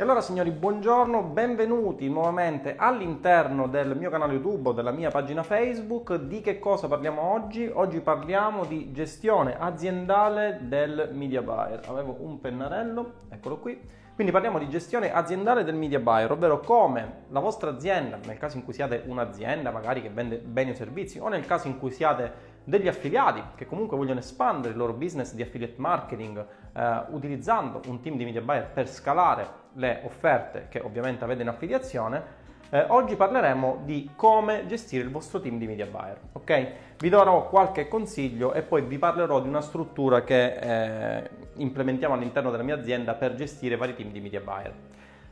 E allora signori, buongiorno, benvenuti nuovamente all'interno del mio canale YouTube o della mia pagina Facebook. Di che cosa parliamo oggi? Oggi parliamo di gestione aziendale del media buyer. Avevo un pennarello, eccolo qui. Quindi parliamo di gestione aziendale del media buyer, ovvero come la vostra azienda, nel caso in cui siate un'azienda magari che vende beni o servizi, o nel caso in cui siate degli affiliati che comunque vogliono espandere il loro business di affiliate marketing eh, utilizzando un team di media buyer per scalare le offerte che ovviamente avete in affiliazione, eh, oggi parleremo di come gestire il vostro team di media buyer. Ok? Vi darò qualche consiglio e poi vi parlerò di una struttura che eh, implementiamo all'interno della mia azienda per gestire vari team di media buyer.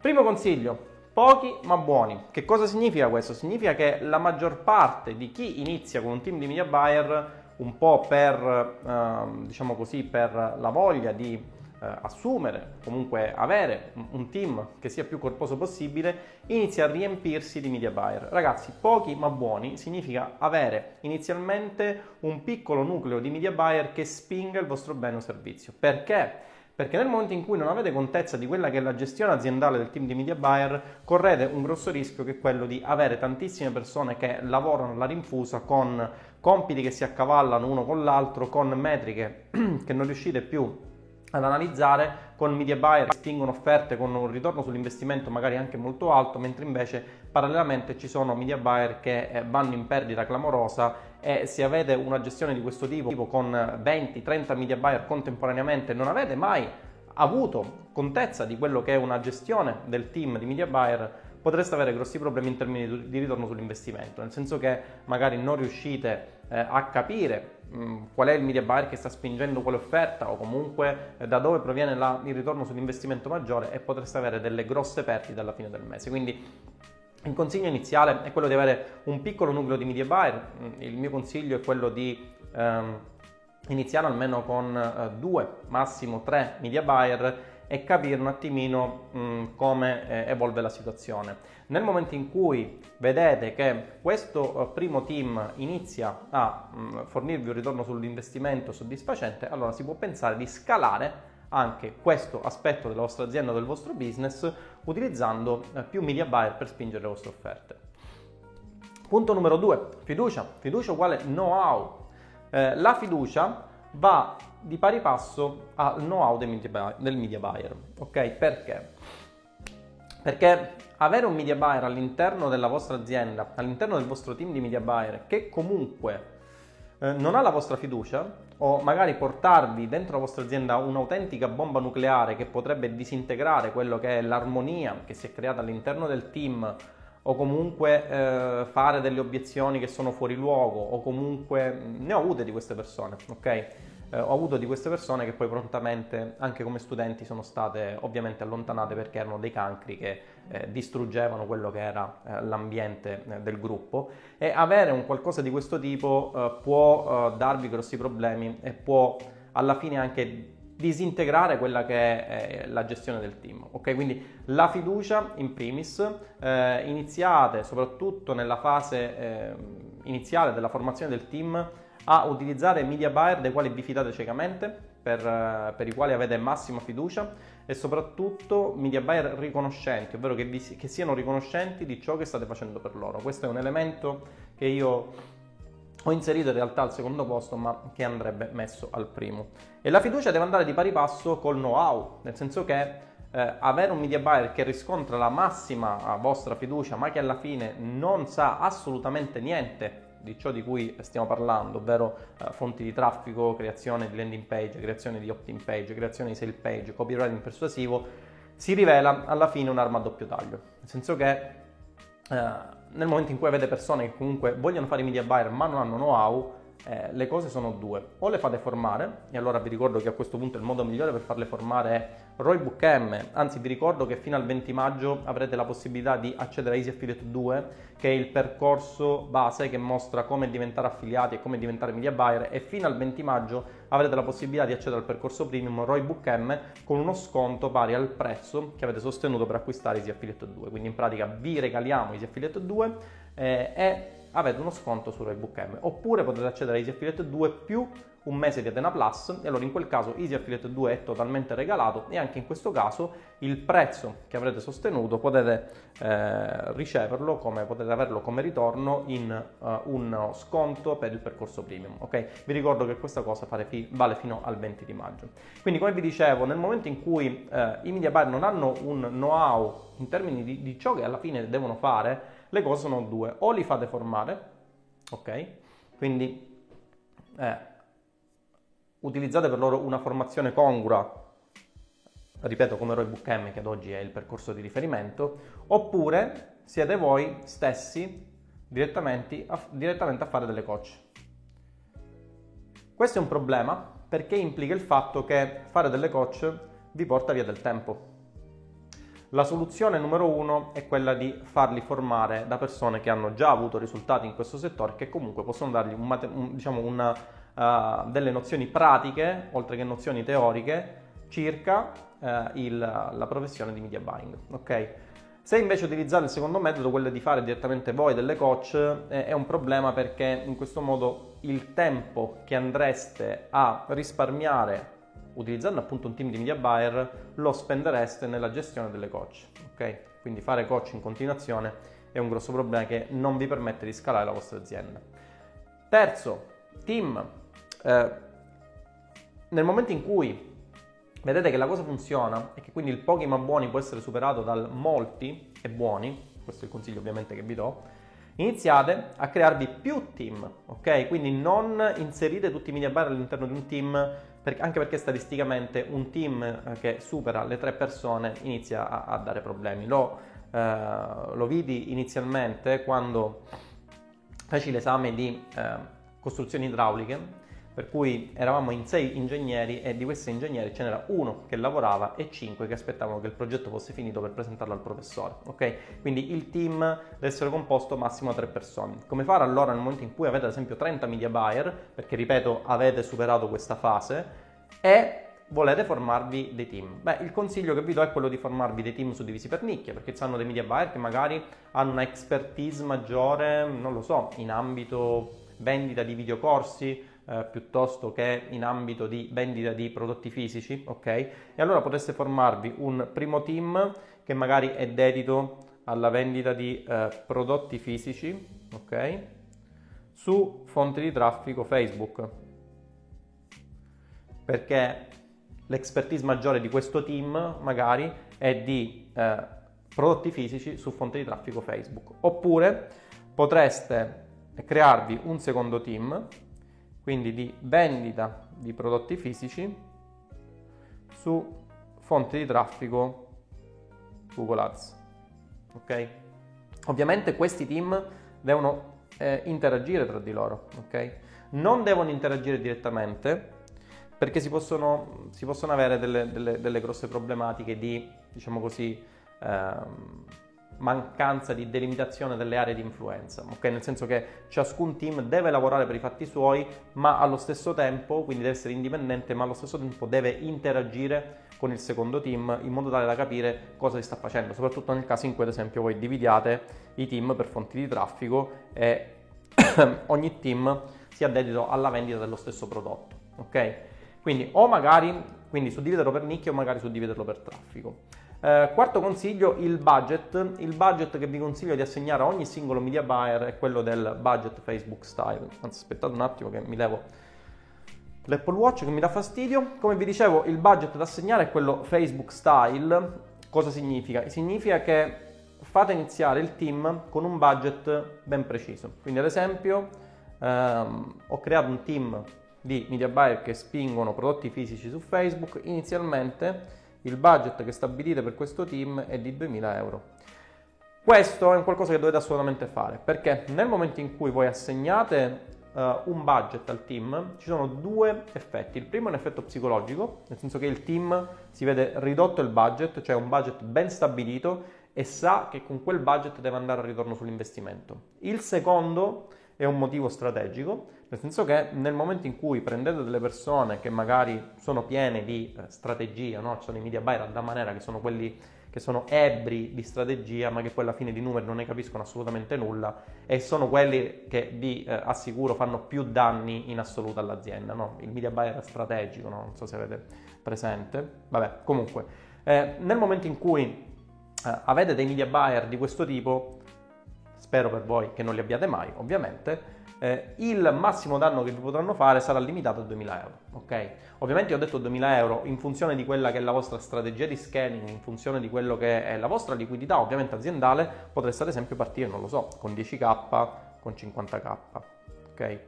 Primo consiglio, pochi ma buoni. Che cosa significa questo? Significa che la maggior parte di chi inizia con un team di media buyer un po' per, eh, diciamo così, per la voglia di assumere, comunque avere un team che sia più corposo possibile, inizia a riempirsi di media buyer. Ragazzi, pochi ma buoni significa avere inizialmente un piccolo nucleo di media buyer che spinga il vostro bene o servizio. Perché? Perché nel momento in cui non avete contezza di quella che è la gestione aziendale del team di media buyer, correte un grosso rischio che è quello di avere tantissime persone che lavorano alla rinfusa con compiti che si accavallano uno con l'altro, con metriche che non riuscite più ad analizzare con media buyer che spingono offerte con un ritorno sull'investimento magari anche molto alto, mentre invece parallelamente ci sono media buyer che eh, vanno in perdita clamorosa e se avete una gestione di questo tipo con 20-30 media buyer contemporaneamente non avete mai avuto contezza di quello che è una gestione del team di media buyer potreste avere grossi problemi in termini di ritorno sull'investimento, nel senso che magari non riuscite eh, a capire mh, qual è il media buyer che sta spingendo quale offerta o comunque eh, da dove proviene la, il ritorno sull'investimento maggiore e potreste avere delle grosse perdite alla fine del mese. Quindi il consiglio iniziale è quello di avere un piccolo nucleo di media buyer, il mio consiglio è quello di ehm, iniziare almeno con eh, due, massimo tre media buyer e capire un attimino mh, mm, come eh, evolve la situazione. Nel momento in cui vedete che questo eh, primo team inizia a mh, mm, fornirvi un ritorno sull'investimento soddisfacente, allora si può pensare di scalare anche questo aspetto della vostra azienda o del vostro business utilizzando eh, più media buyer per spingere le vostre offerte. Punto numero due, fiducia. Fiducia uguale know-how. Eh, la fiducia va di pari passo al know-how del media, buyer, del media buyer. Ok? Perché? Perché avere un media buyer all'interno della vostra azienda, all'interno del vostro team di media buyer, che comunque eh, non ha la vostra fiducia, o magari portarvi dentro la vostra azienda un'autentica bomba nucleare che potrebbe disintegrare quello che è l'armonia che si è creata all'interno del team, o comunque eh, fare delle obiezioni che sono fuori luogo, o comunque ne ho avute di queste persone, ok? Eh, ho avuto di queste persone che poi prontamente, anche come studenti, sono state ovviamente allontanate perché erano dei cancri che eh, distruggevano quello che era eh, l'ambiente eh, del gruppo e avere un qualcosa di questo tipo eh, può eh, darvi grossi problemi e può alla fine anche disintegrare quella che è la gestione del team. Ok, quindi la fiducia in primis, eh, iniziate soprattutto nella fase eh, iniziale della formazione del team a utilizzare media buyer dei quali vi fidate ciecamente, per, eh, per, i quali avete massima fiducia e soprattutto media buyer riconoscenti, ovvero che, vi, che siano riconoscenti di ciò che state facendo per loro. Questo è un elemento che io ho inserito in realtà al secondo posto, ma che andrebbe messo al primo. E la fiducia deve andare di pari passo col know-how, nel senso che eh, avere un media buyer che riscontra la massima vostra fiducia, ma che alla fine non sa assolutamente niente di ciò di cui stiamo parlando, ovvero eh, fonti di traffico, creazione di landing page, creazione di opt-in page, creazione di sale page, copywriting persuasivo, si rivela alla fine un'arma a doppio taglio. Nel senso che eh, nel momento in cui avete persone che comunque vogliono fare media buyer ma non hanno know-how, eh, le cose sono due. O le fate formare, e allora vi ricordo che a questo punto il modo migliore per farle formare è Roybook M, anzi vi ricordo che fino al 20 maggio avrete la possibilità di accedere a Easy Affiliate 2, che è il percorso base che mostra come diventare affiliati e come diventare media buyer e fino al 20 maggio avrete la possibilità di accedere al percorso premium Roybook M con uno sconto pari al prezzo che avete sostenuto per acquistare Easy Affiliate 2. Quindi in pratica vi regaliamo Easy Affiliate 2 eh, e avete uno sconto su Roybook M. Oppure potete accedere a Easy Affiliate 2 più un mese di Atena Plus e allora in quel caso Easy Affiliate 2 è totalmente regalato e anche in questo caso il prezzo che avrete sostenuto potete eh, riceverlo come potete averlo come ritorno in uh, un sconto per il percorso premium ok? Vi ricordo che questa cosa fi- vale fino al 20 di maggio. Quindi come vi dicevo nel momento in cui eh, i media buyer non hanno un know-how in termini di, di ciò che alla fine devono fare le cose sono due o li fate formare ok quindi eh, utilizzate per loro una formazione congrua, ripeto come Roy Book che ad oggi è il percorso di riferimento, oppure siete voi stessi direttamente a, direttamente a fare delle coach. Questo è un problema perché implica il fatto che fare delle coach vi porta via del tempo. La soluzione numero uno è quella di farli formare da persone che hanno già avuto risultati in questo settore che comunque possono dargli un, un, diciamo una, uh, delle nozioni pratiche, oltre che nozioni teoriche, circa uh, il, la professione di media buying. Okay? Se invece utilizzate il secondo metodo, quello di fare direttamente voi delle coach, eh, è un problema perché in questo modo il tempo che andreste a risparmiare utilizzando appunto un team di media buyer lo spendereste nella gestione delle coach. Ok? Quindi fare coach in continuazione è un grosso problema che non vi permette di scalare la vostra azienda. Terzo, team. Eh, nel momento in cui vedete che la cosa funziona e che quindi il pochi ma buoni può essere superato dal molti e buoni, questo è il consiglio ovviamente che vi do, iniziate a crearvi più team, ok? Quindi non inserite tutti i media buyer all'interno di un team, perché, anche perché statisticamente un team eh, che supera le tre persone inizia a, a dare problemi. Lo, eh, lo, vidi inizialmente quando feci l'esame di eh, costruzioni idrauliche per cui eravamo in sei ingegneri e di questi ingegneri ce n'era uno che lavorava e cinque che aspettavano che il progetto fosse finito per presentarlo al professore. Ok? Quindi il team deve essere composto massimo da tre persone. Come fare allora nel momento in cui avete ad esempio 30 media buyer, perché ripeto avete superato questa fase, e volete formarvi dei team? Beh, il consiglio che vi do è quello di formarvi dei team suddivisi per nicchie, perché ci hanno dei media buyer che magari hanno una expertise maggiore, non lo so, in ambito vendita di videocorsi, eh, piuttosto che in ambito di vendita di prodotti fisici, ok? E allora potreste formarvi un primo team che magari è dedito alla vendita di eh, prodotti fisici, ok? Su fonti di traffico Facebook. Perché l'expertise maggiore di questo team magari è di eh, prodotti fisici su fonti di traffico Facebook. Oppure potreste crearvi un secondo team quindi di vendita di prodotti fisici su fonti di traffico Google Ads. Ok? Ovviamente questi team devono eh, interagire tra di loro, ok? Non devono interagire direttamente perché si possono, si possono avere delle, delle, delle, grosse problematiche di, diciamo così, ehm, mancanza di delimitazione delle aree di influenza, ok? Nel senso che ciascun team deve lavorare per i fatti suoi, ma allo stesso tempo, quindi deve essere indipendente, ma allo stesso tempo deve interagire con il secondo team in modo tale da capire cosa si sta facendo, soprattutto nel caso in cui ad esempio voi dividiate i team per fonti di traffico e ogni team sia dedito alla vendita dello stesso prodotto, ok? Quindi o magari quindi suddividerlo per nicchia o magari suddividerlo per traffico. Eh, quarto consiglio, il budget. Il budget che vi consiglio di assegnare a ogni singolo media buyer è quello del budget Facebook style. Anzi, aspettate un attimo che mi levo l'Apple Watch che mi dà fastidio. Come vi dicevo, il budget da assegnare è quello Facebook style. Cosa significa? Significa che fate iniziare il team con un budget ben preciso. Quindi ad esempio ehm, ho creato un team di media buyer che spingono prodotti fisici su Facebook. Inizialmente il budget che stabilite per questo team è di 2000 euro. Questo è un qualcosa che dovete assolutamente fare perché nel momento in cui voi assegnate uh, un budget al team ci sono due effetti. Il primo è un effetto psicologico, nel senso che il team si vede ridotto il budget, cioè un budget ben stabilito e sa che con quel budget deve andare a ritorno sull'investimento. Il secondo è un motivo strategico, nel senso che nel momento in cui prendete delle persone che magari sono piene di eh, strategia, no? ci sono i media buyer da manera che sono quelli che sono ebri di strategia ma che poi alla fine di numeri non ne capiscono assolutamente nulla e sono quelli che vi eh, assicuro fanno più danni in assoluto all'azienda. No? Il media buyer strategico, no? non so se avete presente. Vabbè, comunque, eh, nel momento in cui eh, avete dei media buyer di questo tipo, spero per voi che non li abbiate mai, ovviamente, eh, il massimo danno che vi potranno fare sarà limitato a 2000 euro. Ok? Ovviamente ho detto 2000 euro in funzione di quella che è la vostra strategia di scanning, in funzione di quello che è la vostra liquidità, ovviamente aziendale, potreste ad esempio partire, non lo so, con 10k, con 50k. Ok?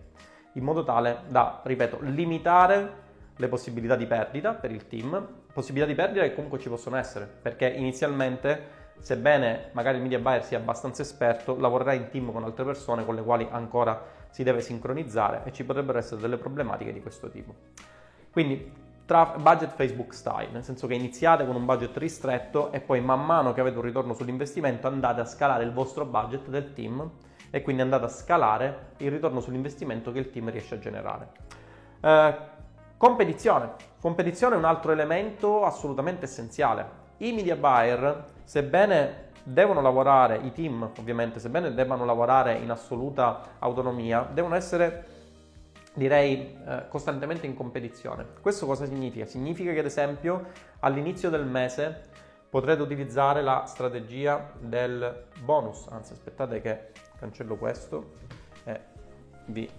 In modo tale da, ripeto, limitare le possibilità di perdita per il team, possibilità di perdita che comunque ci possono essere, perché inizialmente sebbene magari il media buyer sia abbastanza esperto, lavorerà in team con altre persone con le quali ancora si deve sincronizzare e ci potrebbero essere delle problematiche di questo tipo. Quindi tra budget Facebook style, nel senso che iniziate con un budget ristretto e poi man mano che avete un ritorno sull'investimento andate a scalare il vostro budget del team e quindi andate a scalare il ritorno sull'investimento che il team riesce a generare. Eh, competizione. Competizione è un altro elemento assolutamente essenziale. I media buyer, sebbene devono lavorare, i team ovviamente, sebbene debbano lavorare in assoluta autonomia, devono essere, direi, eh, costantemente in competizione. Questo cosa significa? Significa che ad esempio all'inizio del mese potrete utilizzare la strategia del bonus, anzi aspettate che cancello questo e vi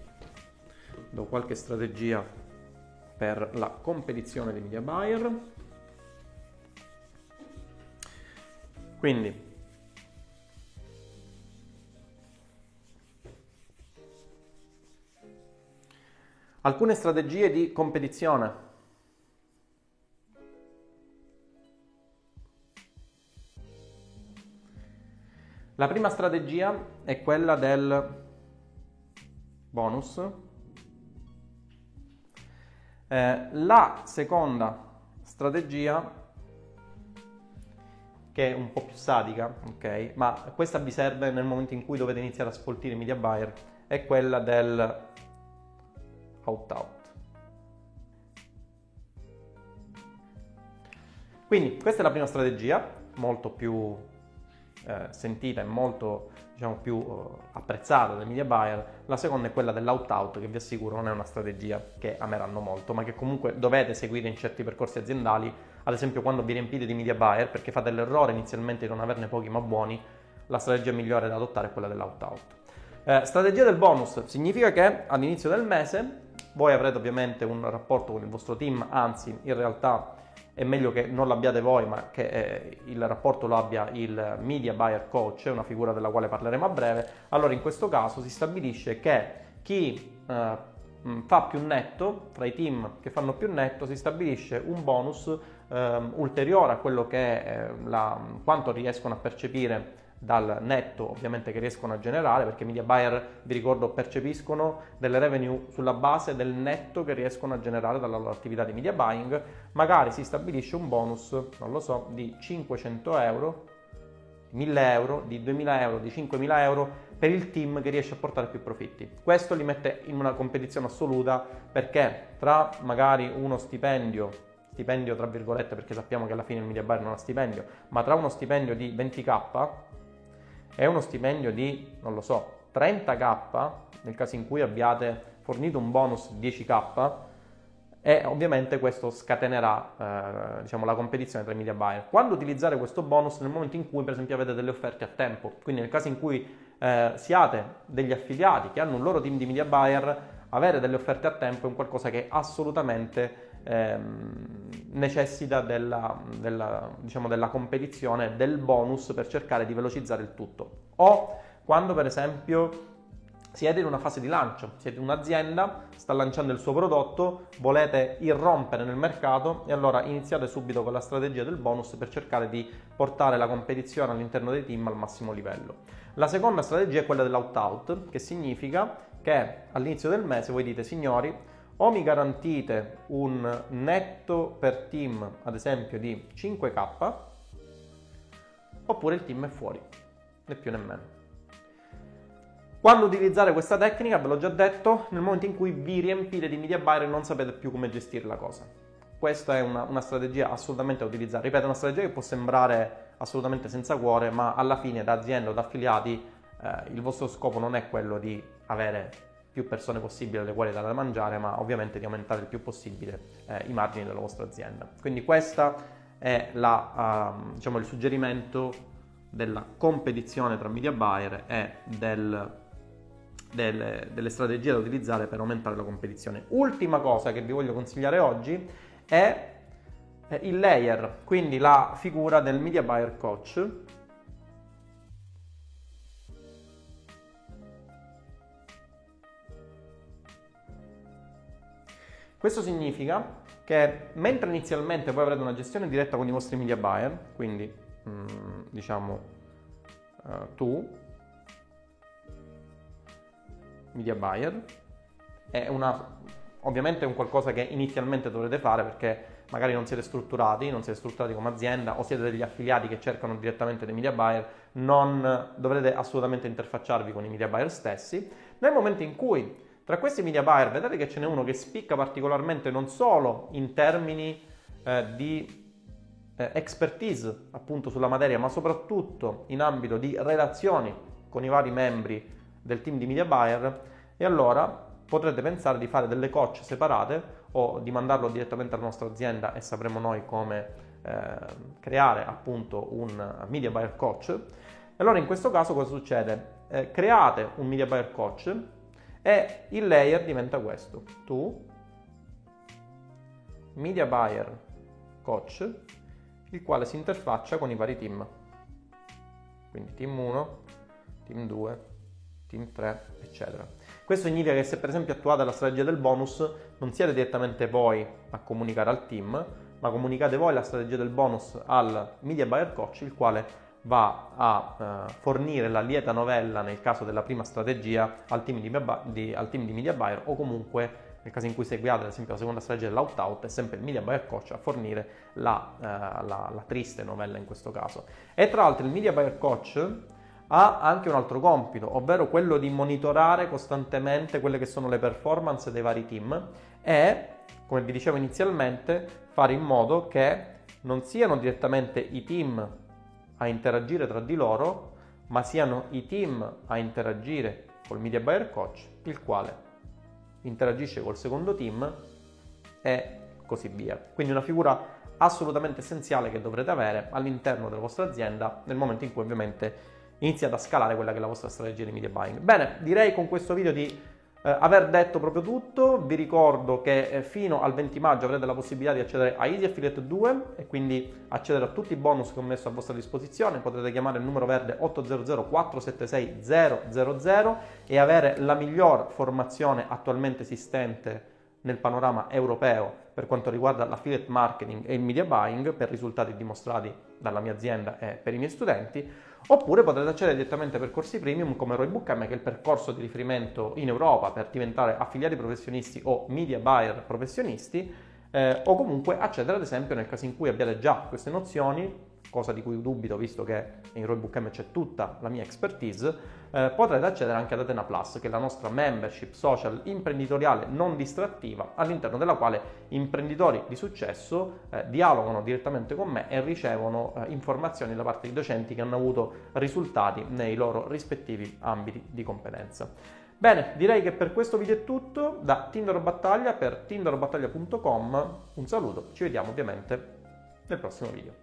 do qualche strategia per la competizione dei media buyer. Quindi Alcune strategie di competizione. La prima strategia è quella del bonus. Eh, la seconda strategia, che è un po' più sadica, ok? Ma questa vi serve nel momento in cui dovete iniziare a sfoltire i media buyer, è quella del opt-out. Quindi questa è la prima strategia, molto più eh, sentita e molto diciamo, più eh, apprezzata dai media buyer. La seconda è quella dell'out-out, che vi assicuro non è una strategia che ameranno molto, ma che comunque dovete seguire in certi percorsi aziendali, ad esempio quando vi riempite di media buyer, perché fate l'errore inizialmente di non averne pochi ma buoni, la strategia migliore da adottare è quella dell'out-out. Eh, strategia del bonus significa che all'inizio del mese voi avrete ovviamente un rapporto con il vostro team, anzi in realtà è meglio che non l'abbiate voi, ma che eh, il rapporto lo abbia il media buyer coach, una figura della quale parleremo a breve. Allora in questo caso si stabilisce che chi eh, fa più netto, tra i team che fanno più netto, si stabilisce un bonus eh, ulteriore a quello che è la, quanto riescono a percepire dal netto ovviamente che riescono a generare perché media buyer vi ricordo percepiscono delle revenue sulla base del netto che riescono a generare dalla loro attività di media buying. Magari si stabilisce un bonus non lo so di 500 euro 1000 euro di 2000 euro di 5000 euro per il team che riesce a portare più profitti. Questo li mette in una competizione assoluta perché tra magari uno stipendio stipendio tra virgolette perché sappiamo che alla fine il media buyer non ha stipendio ma tra uno stipendio di 20k è uno stipendio di, non lo so, 30k nel caso in cui abbiate fornito un bonus 10k e ovviamente questo scatenerà eh, diciamo, la competizione tra i media buyer. Quando utilizzare questo bonus nel momento in cui per esempio avete delle offerte a tempo, quindi nel caso in cui eh, siate degli affiliati che hanno un loro team di media buyer, avere delle offerte a tempo è un qualcosa che assolutamente ehm, necessita della, della, diciamo, della competizione, del bonus per cercare di velocizzare il tutto. O quando per esempio siete in una fase di lancio, siete un'azienda, sta lanciando il suo prodotto, volete irrompere nel mercato e allora iniziate subito con la strategia del bonus per cercare di portare la competizione all'interno dei team al massimo livello. La seconda strategia è quella dell'out-out, che significa che all'inizio del mese voi dite signori o mi garantite un netto per team, ad esempio, di 5k, oppure il team è fuori, né più né meno. Quando utilizzare questa tecnica, ve l'ho già detto, nel momento in cui vi riempite di media buyer e non sapete più come gestire la cosa. Questa è una, una strategia assolutamente da utilizzare. Ripeto, una strategia che può sembrare assolutamente senza cuore, ma alla fine da azienda o da affiliati eh, il vostro scopo non è quello di avere più persone possibili alle quali dare da mangiare, ma ovviamente di aumentare il più possibile eh, i margini della vostra azienda. Quindi questo è la, uh, diciamo, il suggerimento della competizione tra media buyer e del, delle, delle strategie da utilizzare per aumentare la competizione. Ultima cosa che vi voglio consigliare oggi è il layer, quindi la figura del media buyer coach Questo significa che mentre inizialmente voi avrete una gestione diretta con i vostri media buyer, quindi mm, diciamo uh, tu, media buyer, è una, ovviamente è un qualcosa che inizialmente dovrete fare perché magari non siete strutturati, non siete strutturati come azienda o siete degli affiliati che cercano direttamente dei media buyer, non dovrete assolutamente interfacciarvi con i media buyer stessi. Nel momento in cui tra questi media buyer vedete che ce n'è uno che spicca particolarmente non solo in termini eh, di eh, expertise appunto sulla materia, ma soprattutto in ambito di relazioni con i vari membri del team di media buyer e allora potrete pensare di fare delle coach separate o di mandarlo direttamente alla nostra azienda e sapremo noi come eh, creare appunto un media buyer coach. Allora in questo caso cosa succede? Eh, create un media buyer coach e il layer diventa questo. Tu, media buyer coach, il quale si interfaccia con i vari team. Quindi team 1, team 2, team 3, eccetera. Questo significa che se per esempio attuate la strategia del bonus, non siete direttamente voi a comunicare al team, ma comunicate voi la strategia del bonus al media buyer coach, il quale va a eh, fornire la lieta novella nel caso della prima strategia al team di, di, al team di media buyer o comunque nel caso in cui seguiate ad esempio la seconda strategia dell'out-out è sempre il media buyer coach a fornire la, eh, la, la, triste novella in questo caso. E tra l'altro il media buyer coach ha anche un altro compito, ovvero quello di monitorare costantemente quelle che sono le performance dei vari team e, come vi dicevo inizialmente, fare in modo che non siano direttamente i team a interagire tra di loro, ma siano i team a interagire col media buyer coach, il quale interagisce col secondo team e così via. Quindi una figura assolutamente essenziale che dovrete avere all'interno della vostra azienda nel momento in cui ovviamente iniziate a scalare quella che è la vostra strategia di media buying. Bene, direi con questo video di eh, aver detto proprio tutto, vi ricordo che eh, fino al 20 maggio avrete la possibilità di accedere a Easy Affiliate 2 e quindi accedere a tutti i bonus che ho messo a vostra disposizione. Potrete chiamare il numero verde 800 476 000 e avere la miglior formazione attualmente esistente nel panorama europeo per quanto riguarda l'affiliate marketing e il media buying per risultati dimostrati dalla mia azienda e per i miei studenti Oppure potrete accedere direttamente ai percorsi premium come Roy Bootcamp, che è il percorso di riferimento in Europa per diventare affiliati professionisti o media buyer professionisti, eh, o comunque accedere ad esempio nel caso in cui abbiate già queste nozioni cosa di cui dubito visto che in Roybook M c'è tutta la mia expertise, eh, potrete accedere anche ad Atena Plus, che è la nostra membership social imprenditoriale non distrattiva, all'interno della quale imprenditori di successo eh, dialogano direttamente con me e ricevono eh, informazioni da parte di docenti che hanno avuto risultati nei loro rispettivi ambiti di competenza. Bene, direi che per questo video è tutto. Da Tinder Battaglia per tinderbattaglia.com un saluto, ci vediamo ovviamente nel prossimo video.